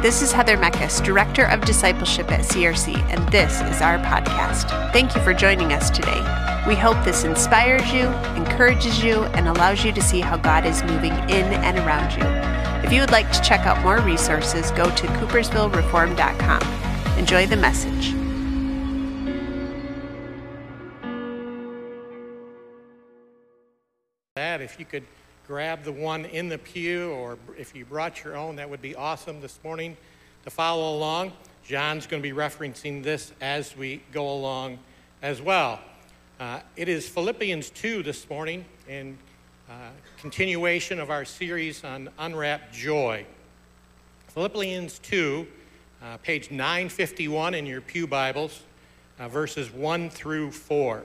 This is Heather Meckes, Director of Discipleship at CRC, and this is our podcast. Thank you for joining us today. We hope this inspires you, encourages you, and allows you to see how God is moving in and around you. If you would like to check out more resources, go to coopersvillereform.com. Enjoy the message. That if you could grab the one in the pew, or if you brought your own, that would be awesome this morning to follow along. John's going to be referencing this as we go along as well. Uh, it is Philippians 2 this morning, in uh, continuation of our series on unwrapped joy. Philippians 2, uh, page 951 in your Pew Bibles, uh, verses 1 through 4.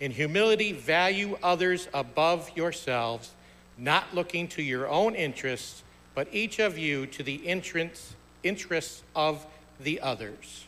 in humility, value others above yourselves, not looking to your own interests, but each of you to the interests, interests of the others.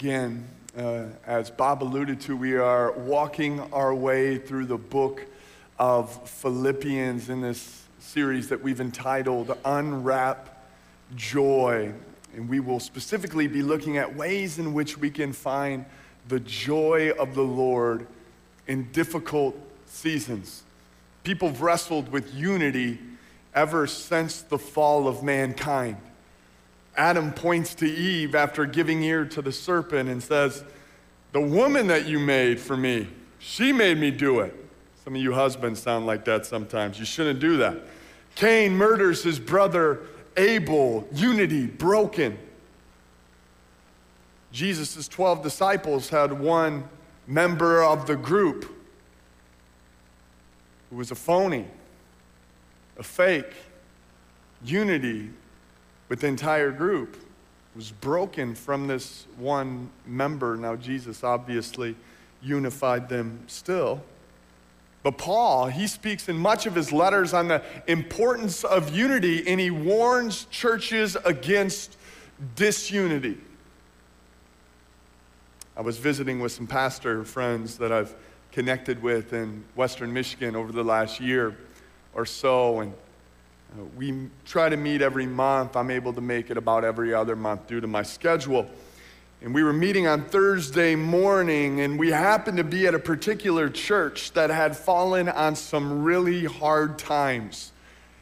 Again. Uh, as Bob alluded to, we are walking our way through the book of Philippians in this series that we've entitled Unwrap Joy. And we will specifically be looking at ways in which we can find the joy of the Lord in difficult seasons. People have wrestled with unity ever since the fall of mankind. Adam points to Eve after giving ear to the serpent and says, The woman that you made for me, she made me do it. Some of you husbands sound like that sometimes. You shouldn't do that. Cain murders his brother Abel, unity broken. Jesus' 12 disciples had one member of the group who was a phony, a fake. Unity with the entire group was broken from this one member. Now, Jesus obviously unified them still. But Paul, he speaks in much of his letters on the importance of unity, and he warns churches against disunity. I was visiting with some pastor friends that I've connected with in Western Michigan over the last year or so, and uh, we try to meet every month. I'm able to make it about every other month due to my schedule. And we were meeting on Thursday morning, and we happened to be at a particular church that had fallen on some really hard times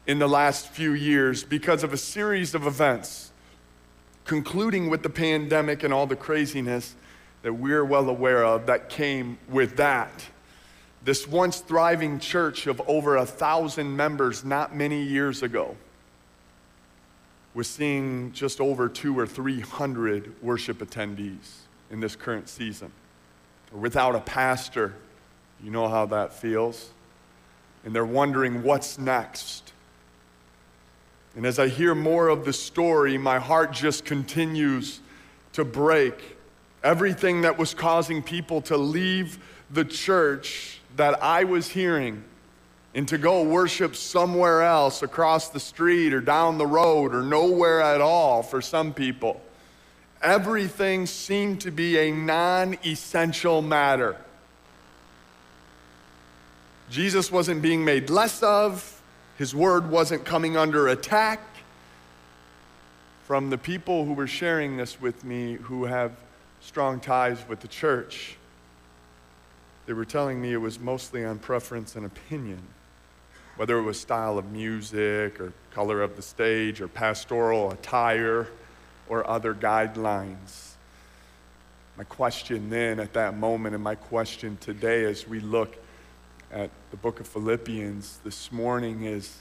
in the last few years because of a series of events, concluding with the pandemic and all the craziness that we're well aware of that came with that. This once thriving church of over a thousand members not many years ago was seeing just over two or three hundred worship attendees in this current season. Without a pastor, you know how that feels. And they're wondering what's next. And as I hear more of the story, my heart just continues to break. Everything that was causing people to leave the church that I was hearing and to go worship somewhere else across the street or down the road or nowhere at all for some people. Everything seemed to be a non essential matter. Jesus wasn't being made less of, his word wasn't coming under attack from the people who were sharing this with me who have strong ties with the church. They were telling me it was mostly on preference and opinion, whether it was style of music or color of the stage or pastoral attire or other guidelines. My question then at that moment, and my question today as we look at the book of Philippians this morning is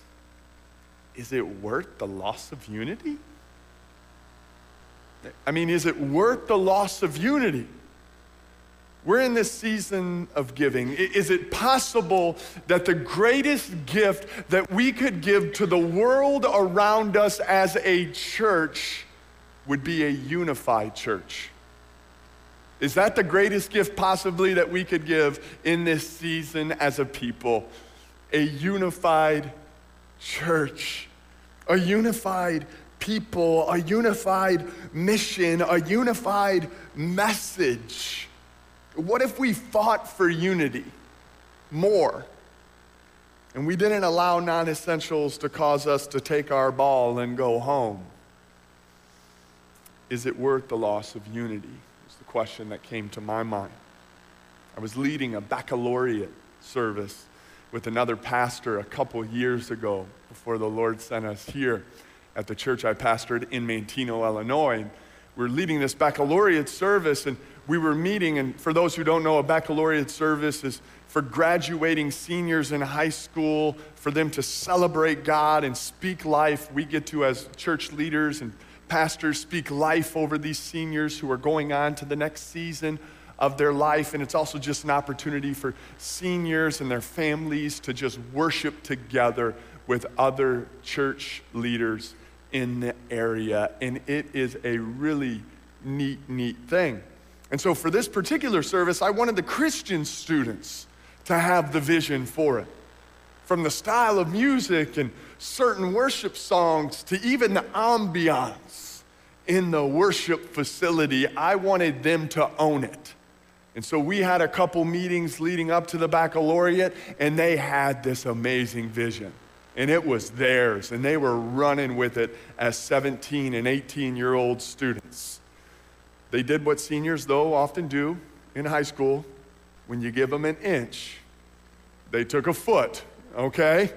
is it worth the loss of unity? I mean, is it worth the loss of unity? We're in this season of giving. Is it possible that the greatest gift that we could give to the world around us as a church would be a unified church? Is that the greatest gift possibly that we could give in this season as a people? A unified church, a unified people, a unified mission, a unified message. What if we fought for unity more? And we didn't allow non essentials to cause us to take our ball and go home. Is it worth the loss of unity? Was the question that came to my mind. I was leading a baccalaureate service with another pastor a couple years ago before the Lord sent us here at the church I pastored in Manteno, Illinois. We are leading this baccalaureate service, and we were meeting. And for those who don't know, a baccalaureate service is for graduating seniors in high school, for them to celebrate God and speak life. We get to, as church leaders and pastors, speak life over these seniors who are going on to the next season of their life. And it's also just an opportunity for seniors and their families to just worship together with other church leaders in the area. And it is a really neat, neat thing. And so for this particular service, I wanted the Christian students to have the vision for it. From the style of music and certain worship songs to even the ambiance in the worship facility, I wanted them to own it. And so we had a couple meetings leading up to the baccalaureate, and they had this amazing vision. And it was theirs, and they were running with it as 17 and 18 year old students. They did what seniors, though, often do in high school. When you give them an inch, they took a foot, okay?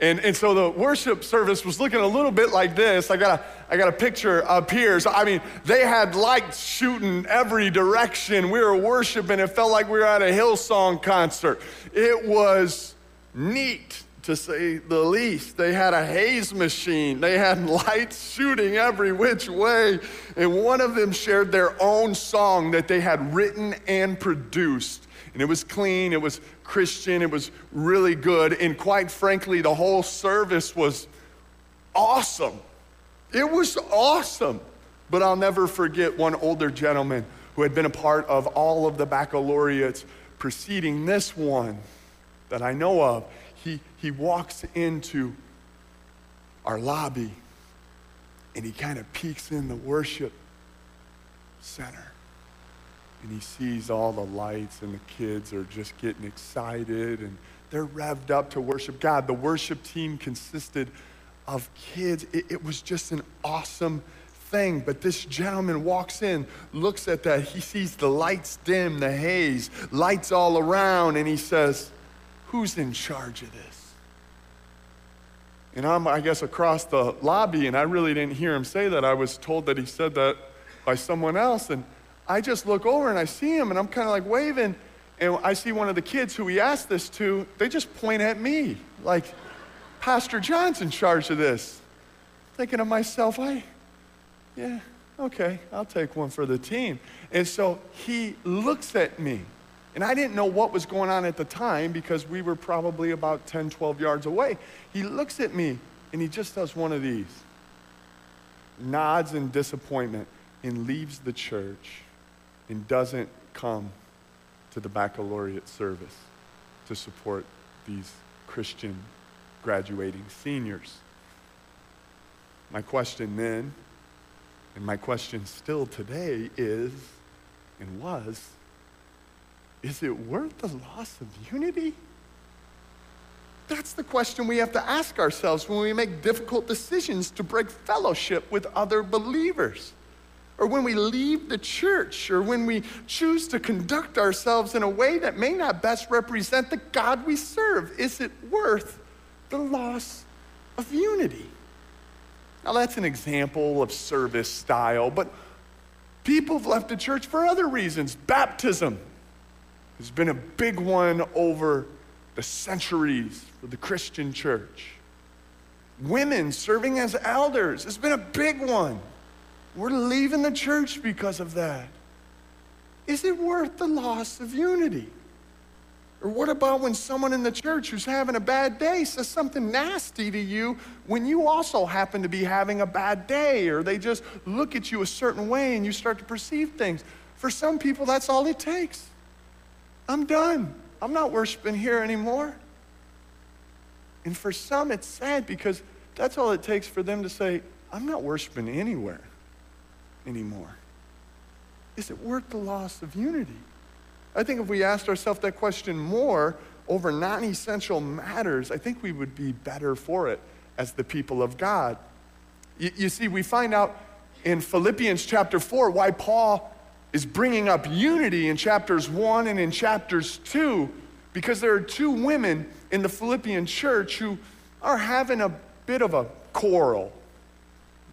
And, and so the worship service was looking a little bit like this. I got, a, I got a picture up here. So, I mean, they had lights shooting every direction. We were worshiping. It felt like we were at a Hillsong concert. It was neat, to say the least. They had a haze machine, they had lights shooting every which way. And one of them shared their own song that they had written and produced. And it was clean, it was Christian, it was really good. And quite frankly, the whole service was awesome. It was awesome. But I'll never forget one older gentleman who had been a part of all of the baccalaureates preceding this one that I know of. He, walks into our lobby and he kind of peeks in the worship center and he sees all the lights and the kids are just getting excited and they're revved up to worship God. The worship team consisted of kids. It, it, was just an awesome thing. But this gentleman walks in, looks at that. He sees the lights dim, the haze, lights all around, and he says, Who's in charge of this? And I'm, I guess, across the lobby, and I really didn't hear him say that. I was told that he said that by someone else. And I just look over and I see him and I'm kind of like waving. And I see one of the kids who he asked this to, they just point at me like, Pastor John's in charge of this. Thinking of myself, I, yeah, okay, I'll take one for the team. And so he looks at me. And I didn't know what was going on at the time because we were probably about 10, 12 yards away. He looks at me and he just does one of these nods in disappointment and leaves the church and doesn't come to the baccalaureate service to support these Christian graduating seniors. My question then, and my question still today is and was is it worth the loss of unity? That's the question we have to ask ourselves when we make difficult decisions to break fellowship with other believers. or when we leave the church, or when we choose to conduct ourselves in a way that may not best represent the God we serve? Is it worth the loss of unity? Now, that's an example of service style, but people have left the church for other reasons. Baptism has been a big one over the centuries for the Christian church. Women serving as elders has been a big one. We're leaving the church because of that. Is it worth the loss of unity? Or what about when someone in the church who's having a bad day says something nasty to you when you also happen to be having a bad day? Or they just look at you a certain way and you start to perceive things. For some people, that's all it takes. I'm done. I'm not worshiping here anymore. And for some, it's sad because that's all it takes for them to say, I'm not worshiping anywhere anymore? Is it worth the loss of unity? I think if we asked ourselves that question more over non essential matters, I think we would be better for it as the people of God. You, you, see, we find out in Philippians chapter 4 why Paul is bringing up unity in chapters 1 and in chapters 2, because there are two women in the Philippian church who are having a bit of a quarrel.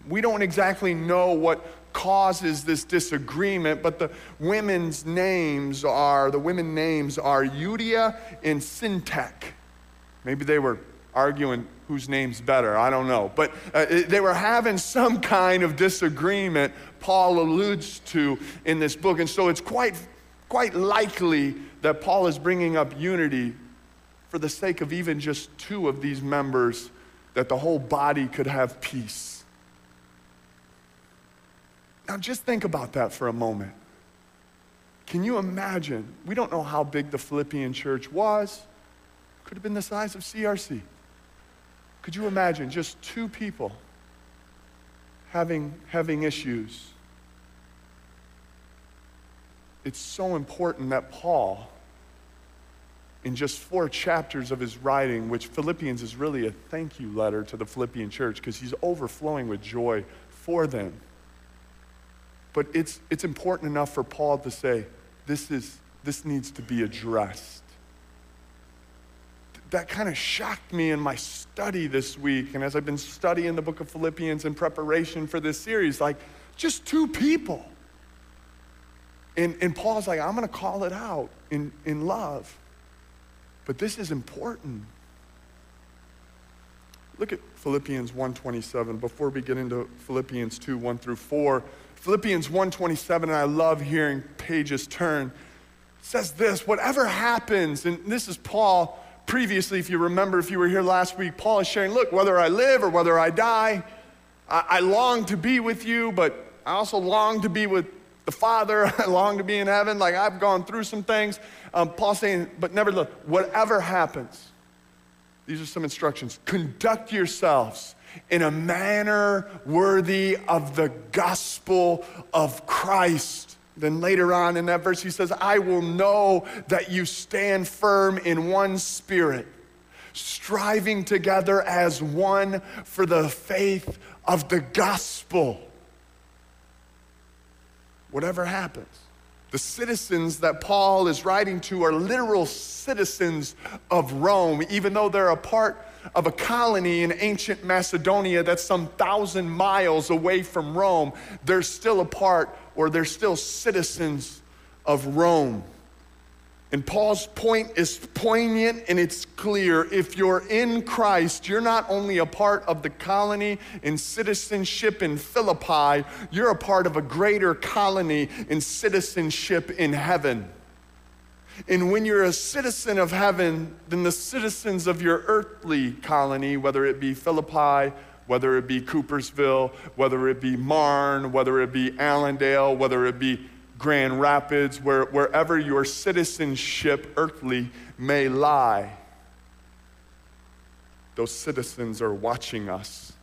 We don't exactly know what causes this disagreement, but the women's names are, the women names are Euodia and Syntyche. Maybe they were arguing whose name's better, I don't know. But uh, they were having some kind of disagreement, Paul alludes to in this book. And so it's quite, quite likely that Paul is bringing up unity for the sake of even just two of these members, that the whole body could have peace. Now, just think about that for a moment. Can you imagine? We don't know how big the Philippian church was. Could have been the size of CRC. Could you imagine just two people having, having issues? It's so important that Paul, in just four chapters of his writing, which Philippians is really a thank you letter to the Philippian church because he's overflowing with joy for them. But it's, it's important enough for Paul to say, this, is, this needs to be addressed. That kind of shocked me in my study this week. And as I've been studying the book of Philippians in preparation for this series, like just two people. And, and Paul's like, I'm going to call it out in, in love. But this is important. Look at Philippians 1:27 before we get into Philippians 2, 1 through 4. Philippians 1:27, and I love hearing pages turn, says this, whatever happens, and this is Paul previously, if you remember, if you were here last week, Paul is sharing, look, whether I live or whether I die, I, I long to be with you, but I also long to be with the Father. I long to be in heaven. Like I've gone through some things. Um, Paul's saying, but nevertheless, whatever happens, these are some instructions. Conduct yourselves in a manner worthy of the gospel of Christ. Then later on in that verse, he says, I will know that you stand firm in one spirit, striving together as one for the faith of the gospel. Whatever happens. The citizens that Paul is writing to are literal citizens of Rome, even though they're a part of a colony in ancient Macedonia that's some thousand miles away from Rome. They're still a part, or they're still citizens of Rome. And Paul's point is poignant and it's clear. If you're in Christ, you're not only a part of the colony and citizenship in Philippi, you're a part of a greater colony and citizenship in heaven. And when you're a citizen of heaven, then the citizens of your earthly colony, whether it be Philippi, whether it be Coopersville, whether it be Marne, whether it be Allendale, whether it be Grand Rapids, where, wherever your citizenship earthly may lie. Those citizens are watching us.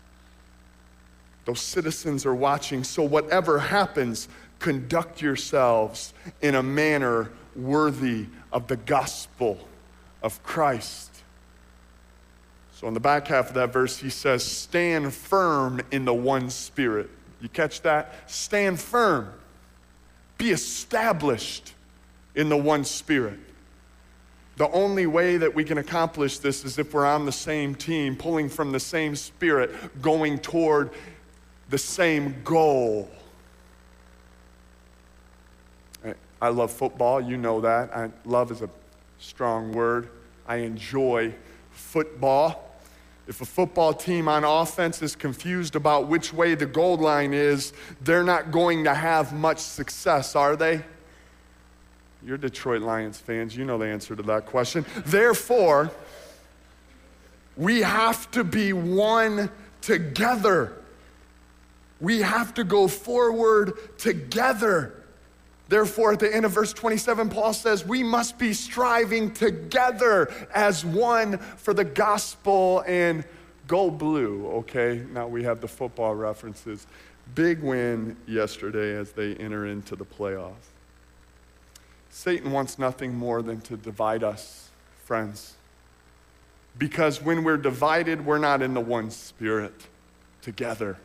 Those citizens are watching. So, whatever happens, conduct yourselves in a manner worthy of the gospel of Christ. So, in the back half of that verse, he says, Stand firm in the one spirit You catch that? Stand firm. Be established in the one Spirit. The only way that we can accomplish this is if we're on the same team, pulling from the same Spirit, going toward the same goal. I love football, you know that. I, love is a strong word. I enjoy football. If a football team on offense is confused about which way the goal line is, they're not going to have much success, are they? You're Detroit Lions fans, you know the answer to that question. Therefore, we have to be one together. We have to go forward together. Therefore, at the end of verse 27, Paul says, We must be striving together as one for the gospel and go blue. Okay, now we have the football references. Big win yesterday as they enter into the playoffs. Satan wants nothing more than to divide us, friends. Because when we're divided, we're not in the one spirit together.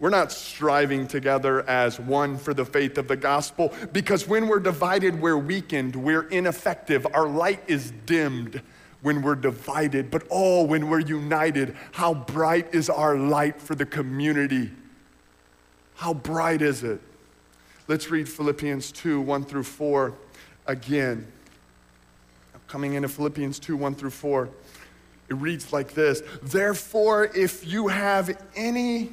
We're not striving together as one for the faith of the gospel because when we're divided, we're weakened, we're ineffective, our light is dimmed when we're divided. But oh, when we're united, how bright is our light for the community? How bright is it? Let's read Philippians 2 1 through 4 again. Coming into Philippians 2 1 through 4, it reads like this Therefore, if you have any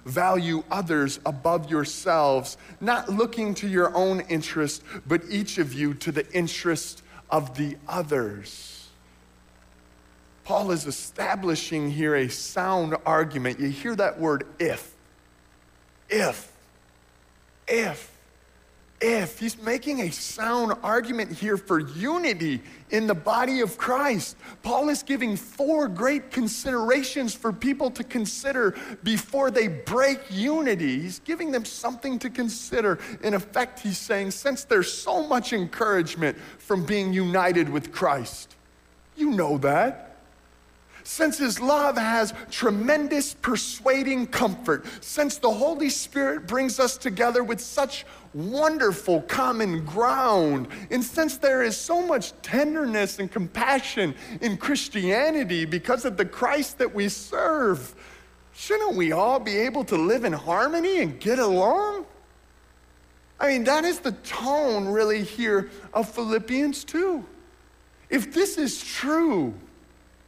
value others above yourselves, not looking to your own interest, but each of you to the interest of the others. Paul is establishing here a sound argument. You hear that word if. If. If if. He's making a sound argument here for unity in the body of Christ. Paul is giving four great considerations for people to consider before they break unity. He's giving them something to consider. In effect, he's saying, since there's so much encouragement from being united with Christ, you know that since his love has tremendous persuading comfort, since the Holy Spirit brings us together with such wonderful common ground, and since there is so much tenderness and compassion in Christianity because of the Christ that we serve, shouldn't we all be able to live in harmony and get along? I mean, that is the tone really here of Philippians 2. If this is true,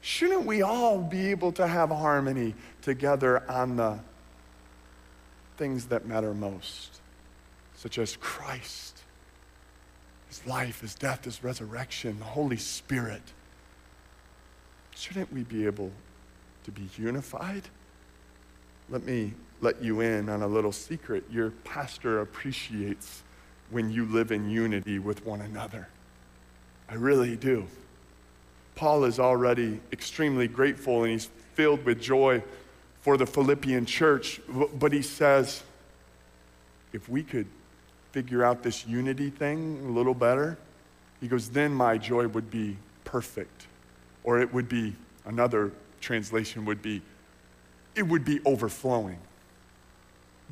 shouldn't we all be able to have harmony together on the things that matter most, such as Christ, his life, his death, his resurrection, the Holy Spirit? Shouldn't we be able to be unified? Let me let you in on a little secret. Your pastor appreciates when you live in unity with one another. I really do. Paul is already extremely grateful and he's filled with joy for the Philippian church. But he says, if we could figure out this unity thing a little better, he goes, then my joy would be perfect. Or it would be, another translation would be, it would be overflowing.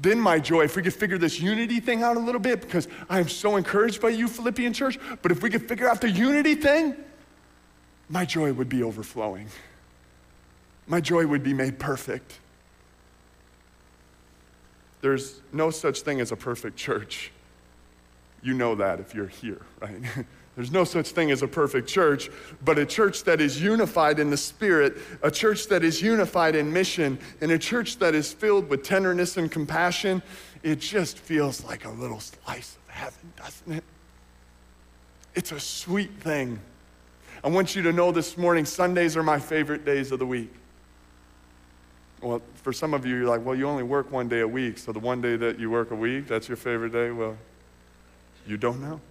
Then my joy, if we could figure this unity thing out a little bit, because I am so encouraged by you, Philippian church, but if we could figure out the unity thing, my joy would be overflowing. My joy would be made perfect. There's no such thing as a perfect church. You know that if you're here, right? There's no such thing as a perfect church, but a church that is unified in the Spirit, a church that is unified in mission, and a church that is filled with tenderness and compassion, it just feels like a little slice of heaven, doesn't it? It's a sweet thing. I want you to know this morning Sundays are my favorite days of the week. Well, for some of you, you're like, well, you only work one day a week, so the one day that you work a week, that's your favorite day? Well, you don't know.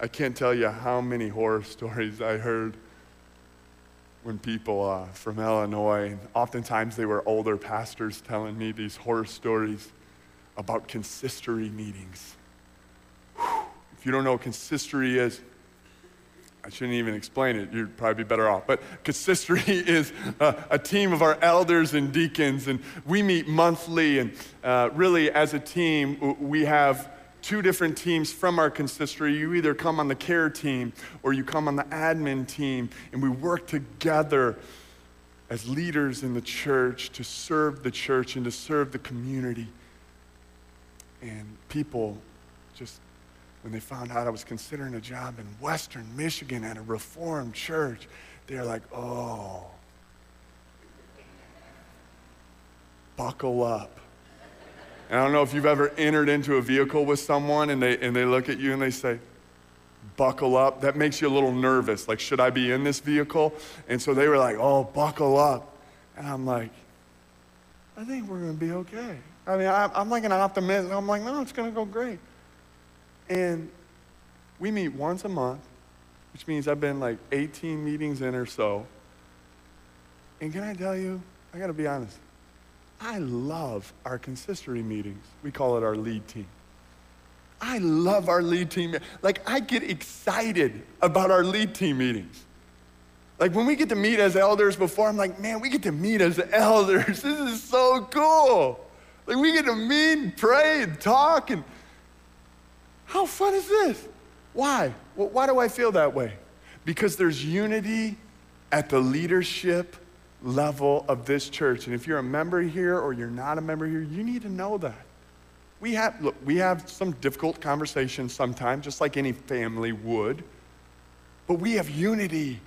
I can't tell you how many horror stories I heard when people uh, from Illinois, oftentimes they were older pastors telling me these horror stories about consistory meetings. Whew. If you don't know what consistory is, I shouldn't even explain it. You'd probably be better off. But consistory is a, a team of our elders and deacons, and we meet monthly. And uh, really, as a team, we have two different teams from our consistory. You either come on the care team or you come on the admin team, and we work together as leaders in the church to serve the church and to serve the community. And people just when they found out I was considering a job in Western Michigan at a Reformed church, they're like, oh, buckle up. And I don't know if you've ever entered into a vehicle with someone and they, and they look at you and they say, buckle up. That makes you a little nervous. Like, should I be in this vehicle? And so they were like, oh, buckle up. And I'm like, I think we're going to be okay. I mean, I, am like an optimist. I'm like, no, it's going to go great. And we meet once a month, which means I've been like 18 meetings in or so. And can I tell you, I got to be honest, I love our consistory meetings. We call it our lead team. I love our lead team. Like, I get excited about our lead team meetings. Like, when we get to meet as elders before, I'm like, man, we get to meet as elders. This is so cool. Like, we get to meet, pray, and talk, and how fun is this? Why? Well, why do I feel that way? Because there's unity at the leadership level of this church. And if you're a member here or you're not a member here, you need to know that. We have, look, we have some difficult conversations sometimes, just like any family would, but we have unity.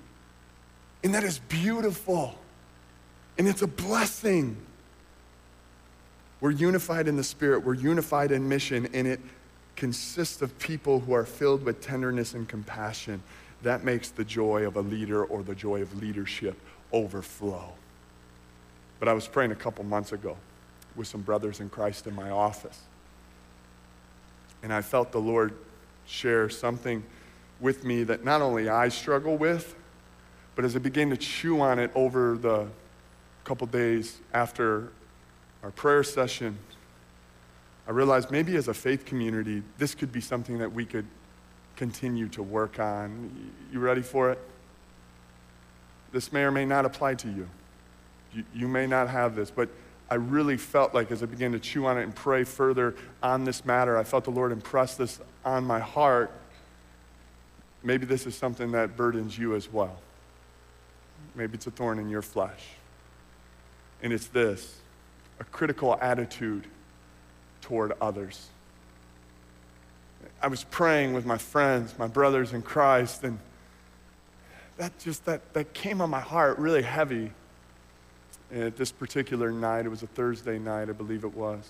And that is beautiful. And it's a blessing. We're unified in the Spirit, we're unified in mission, and it consists of people who are filled with tenderness and compassion. That makes the joy of a leader or the joy of leadership overflow. But I was praying a couple months ago with some brothers in Christ in my office. And I felt the Lord share something with me that not only I struggle with, but as I began to chew on it over the couple days after our prayer session, I realized maybe as a faith community, this could be something that we could continue to work on. You ready for it? This may or may not apply to you. You, you may not have this, but I really felt like as I began to chew on it and pray further on this matter, I felt the Lord impress this on my heart. Maybe this is something that burdens you as well. Maybe it's a thorn in your flesh. And it's this a critical attitude toward others. I was praying with my friends, my brothers in Christ, and that just that, that came on my heart really heavy. And at this particular night, it was a Thursday night, I believe it was.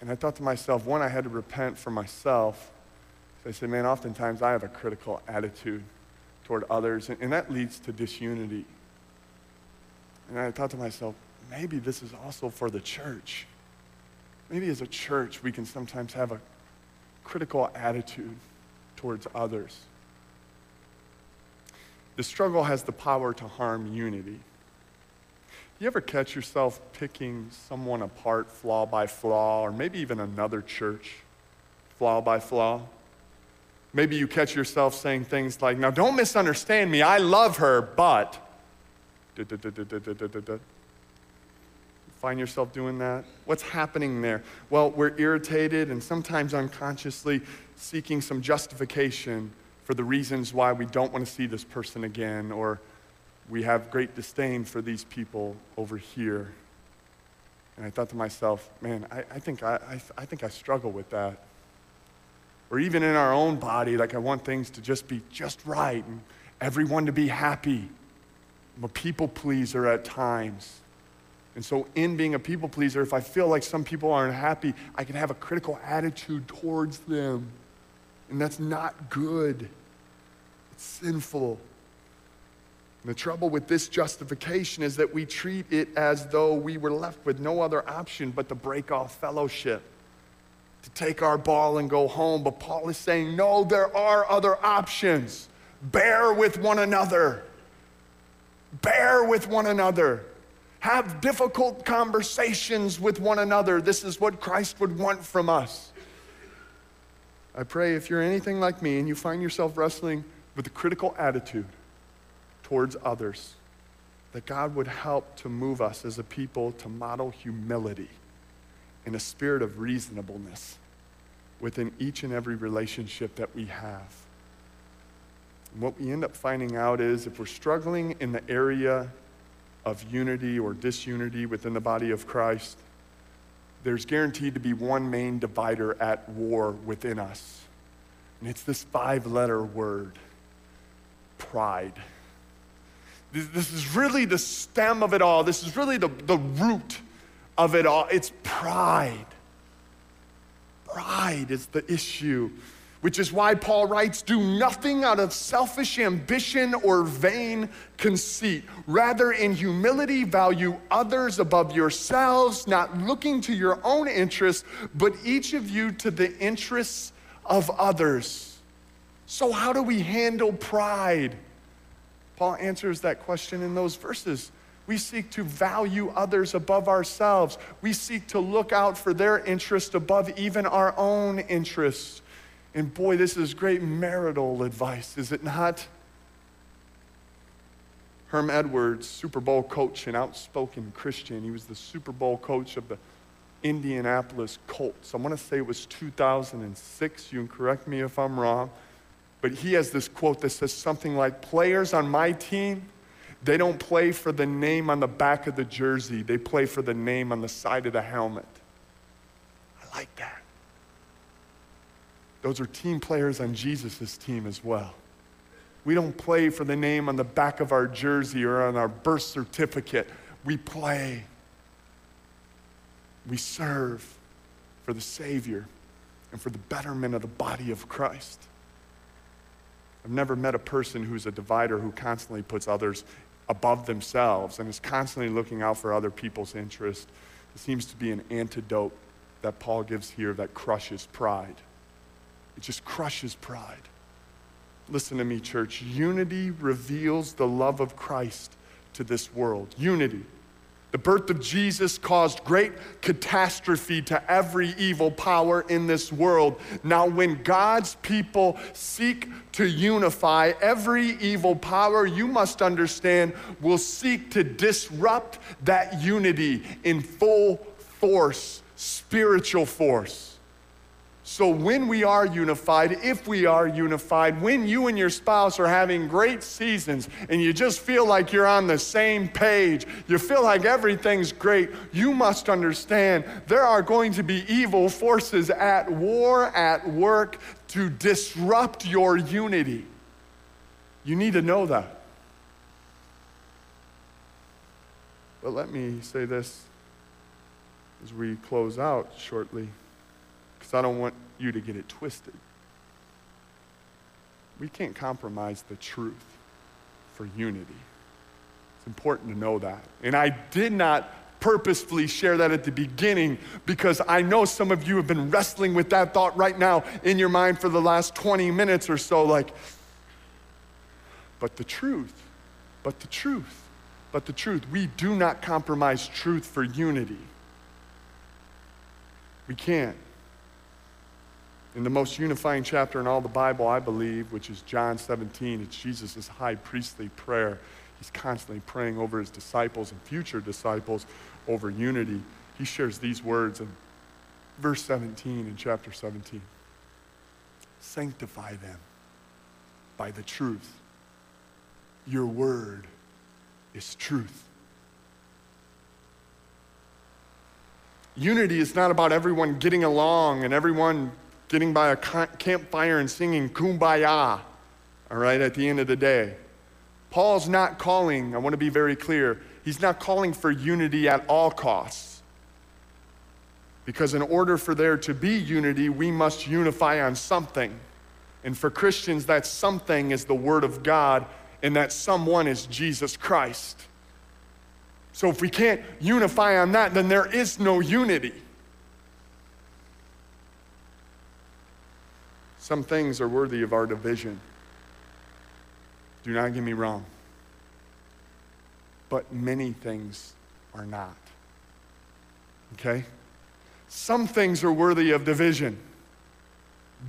And I thought to myself, one, I had to repent for myself. So I said, man, oftentimes I have a critical attitude toward others, and, and that leads to disunity. And I thought to myself, maybe this is also for the church. Maybe as a church, we can sometimes have a critical attitude towards others. The struggle has the power to harm unity. You ever catch yourself picking someone apart flaw by flaw, or maybe even another church flaw by flaw? Maybe you catch yourself saying things like, Now don't misunderstand me, I love her, but. Find yourself doing that? What's happening there? Well, we're irritated and sometimes unconsciously seeking some justification for the reasons why we don't want to see this person again, or we have great disdain for these people over here. And I thought to myself, man, I, I think, I, I, I think I struggle with that. Or even in our own body, like I want things to just be just right and everyone to be happy. I'm a people pleaser at times. And so, in being a people pleaser, if I feel like some people aren't happy, I can have a critical attitude towards them. And that's not good, it's sinful. And the trouble with this justification is that we treat it as though we were left with no other option but to break off fellowship, to take our ball and go home. But Paul is saying, no, there are other options. Bear with one another. Bear with one another. Have difficult conversations with one another. This is what Christ would want from us. I pray if you're anything like me and you find yourself wrestling with a critical attitude, towards others. That God would help to move us as a people to model humility in a spirit of reasonableness within each and every relationship that we have. And what we end up finding out is if we're struggling in the area of unity or disunity within the body of Christ, there's guaranteed to be one main divider at war within us. And it's this five letter word pride. This, this is really the stem of it all. This is really the, the root of it all. It's pride. Pride is the issue, which is why Paul writes Do nothing out of selfish ambition or vain conceit. Rather, in humility, value others above yourselves, not looking to your own interests, but each of you to the interests of others. So, how do we handle pride? Paul answers that question in those verses. We seek to value others above ourselves. We seek to look out for their interest above even our own interests. And boy, this is great marital advice, is it not? Herm Edwards, Super Bowl coach and outspoken Christian, he was the Super Bowl coach of the Indianapolis Colts. I want to say it was 2006. You can correct me if I'm wrong. But he has this quote that says something like Players on my team, they don't play for the name on the back of the jersey, they play for the name on the side of the helmet. I like that. Those are team players on Jesus' team as well. We don't play for the name on the back of our jersey or on our birth certificate. We play. We serve for the Savior and for the betterment of the body of Christ. I've never met a person who's a divider who constantly puts others above themselves and is constantly looking out for other people's interest. It seems to be an antidote that Paul gives here that crushes pride. It just crushes pride. Listen to me, church. Unity reveals the love of Christ to this world. Unity. The birth of Jesus caused great catastrophe to every evil power in this world. Now, when God's people seek to unify every evil power, you must understand, will seek to disrupt that unity in full force, spiritual force. So, when we are unified, if we are unified, when you and your spouse are having great seasons and you just feel like you're on the same page, you feel like everything's great, you must understand there are going to be evil forces at war, at work to disrupt your unity. You need to know that. But let me say this as we close out shortly because I don't want you to get it twisted. We can't compromise the truth for unity. It's important to know that. And I did not purposefully share that at the beginning because I know some of you have been wrestling with that thought right now in your mind for the last 20 minutes or so like, but the truth, but the truth, but the truth. We do not compromise truth for unity. We can't. In the most unifying chapter in all the Bible, I believe, which is John 17, it's Jesus' high priestly prayer. He's constantly praying over his disciples and future disciples over unity. He shares these words in verse 17 in chapter 17 Sanctify them by the truth. Your word is truth. Unity is not about everyone getting along and everyone getting by a campfire and singing kumbaya, all right, at the end of the day. Paul's not calling, I want to be very clear, he's not calling for unity at all costs. Because in order for there to be unity, we must unify on something. And for Christians, that something is the Word of God and that someone is Jesus Christ. So if we can't unify on that, then there is no unity. Some things are worthy of our division. Do not get me wrong. But many things are not. Okay? Some things are worthy of division,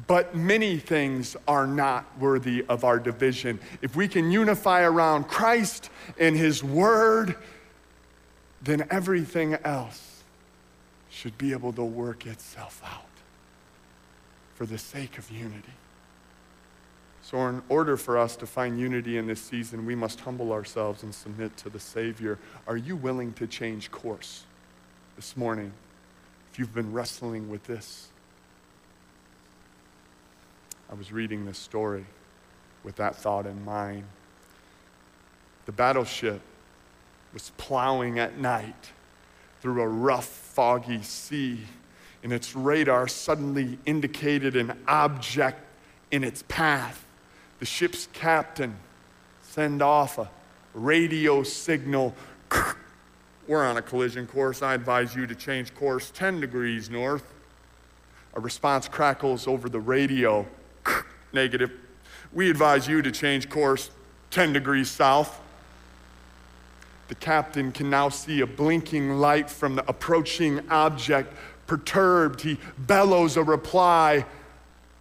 but many things are not worthy of our division. If we can unify around Christ and His Word, then everything else should be able to work itself out for the sake of unity. So, in order for us to find unity in this season, we must humble ourselves and submit to the Savior. Are you willing to change course this morning if you've been wrestling with this? I was reading this story with that thought in mind. The battleship was plowing at night through a rough, foggy sea, and its radar suddenly indicated an object in its path. The ship's captain sent off a radio signal. We're on a collision course. I advise you to change course 10 degrees north. A response crackles over the radio. Negative. We advise you to change course 10 degrees south. The captain can now see a blinking light from the approaching object. Perturbed, he bellows a reply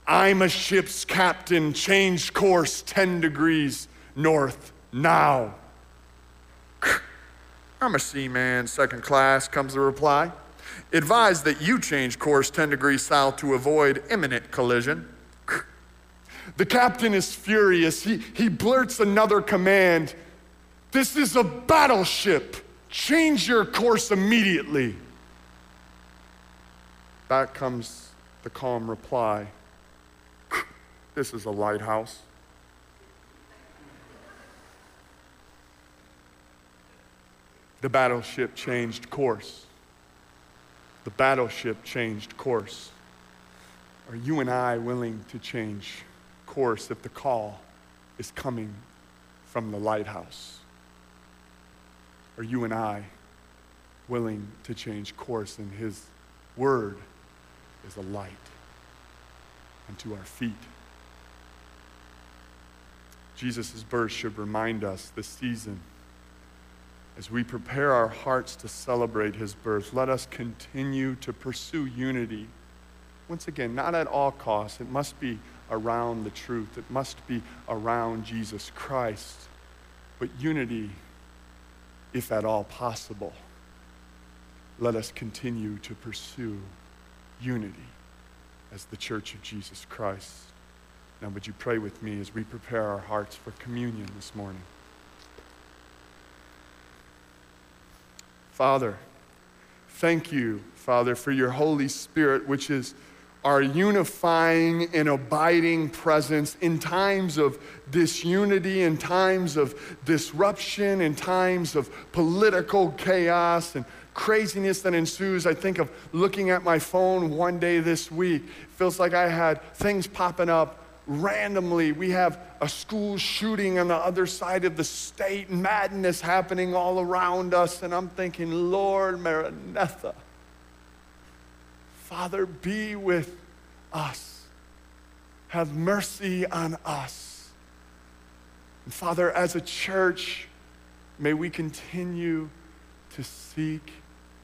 I'm a ship's captain. Change course 10 degrees north now. I'm a seaman, second class, comes the reply. Advise that you change course 10 degrees south to avoid imminent collision. The captain is furious. He, he blurts another command this is a battleship. Change your course immediately. Back comes the calm reply This is a lighthouse. The battleship changed course. The battleship changed course. Are you and I willing to change course if the call is coming from the lighthouse? Are you and I willing to change course? in His Word is a light unto our feet. Jesus' birth should remind us this season as we prepare our hearts to celebrate his birth, let us continue to pursue unity. Once again, not at all costs. It must be around the truth, it must be around Jesus Christ. But unity if at all possible, let us continue to pursue unity as the church of Jesus Christ. Now, would you pray with me as we prepare our hearts for communion this morning? Father, thank you, Father, for your Holy Spirit, which is our unifying and abiding presence in times of disunity, in times of disruption, in times of political chaos and craziness that ensues. I think of looking at my phone one day this week. It feels like I had things popping up randomly. We have a school shooting on the other side of the state, madness happening all around us, and I'm thinking, Lord, Maranatha. Father, be with us. Have mercy on us. And Father, as a church, may we continue to seek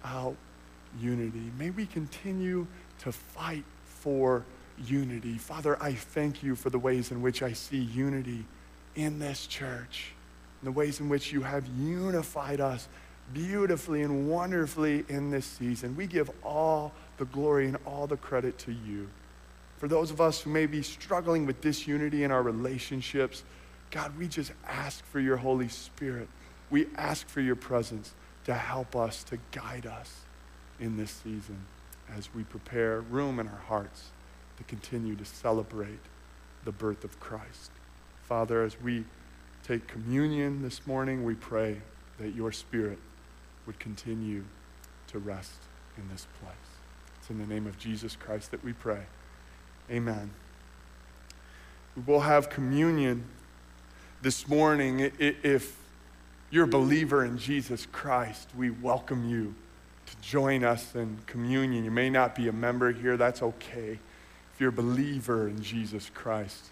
out unity. May we continue to fight for unity. Father, I thank you for the ways in which I see unity in this church, and the ways in which you have unified us beautifully and wonderfully in this season. We give all the glory and all the credit to you. For those of us who may be struggling with disunity in our relationships, God, we just ask for your Holy Spirit. We ask for your presence to help us, to guide us in this season as we prepare room in our hearts to continue to celebrate the birth of Christ. Father, as we take communion this morning, we pray that your Spirit would continue to rest in this place. It's in the name of Jesus Christ that we pray. Amen. We will have communion this morning, if you're a believer in Jesus Christ, we welcome you to join us in communion. You may not be a member here, that's okay. If you're a believer in Jesus Christ,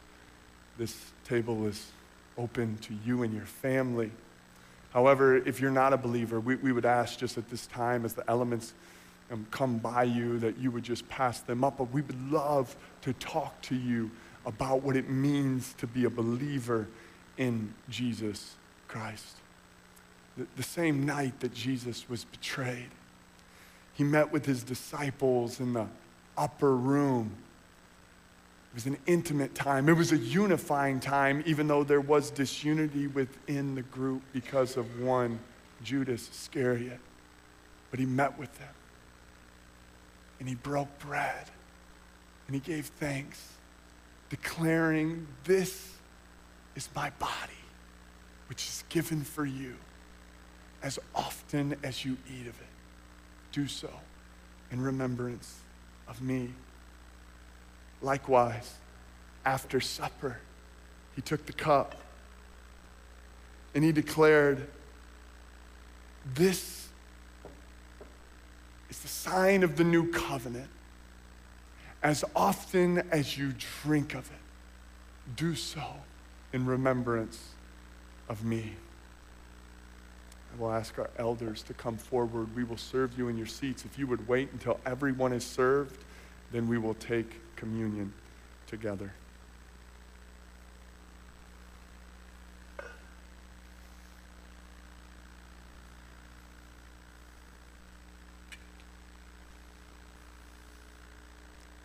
this table is open to you and your family. However, if you're not a believer, we, we would ask just at this time as the elements um, come by you that you would just pass them up. But we would love to talk to you about what it means to be a believer in Jesus Christ. The, same night that Jesus was betrayed, he met with his disciples in the upper room. It was an intimate time. It was a unifying time, even though there was disunity within the group because of one, Judas Iscariot. But he met with them and he broke bread and he gave thanks, declaring, This is my body, which is given for you. As often as you eat of it, do so in remembrance of me. Likewise, after supper, he took the cup and he declared, This is the sign of the new covenant. As often as you drink of it, do so in remembrance of me. I will ask our elders to come forward. We will serve you in your seats. If you would wait until everyone is served, then we will take communion together.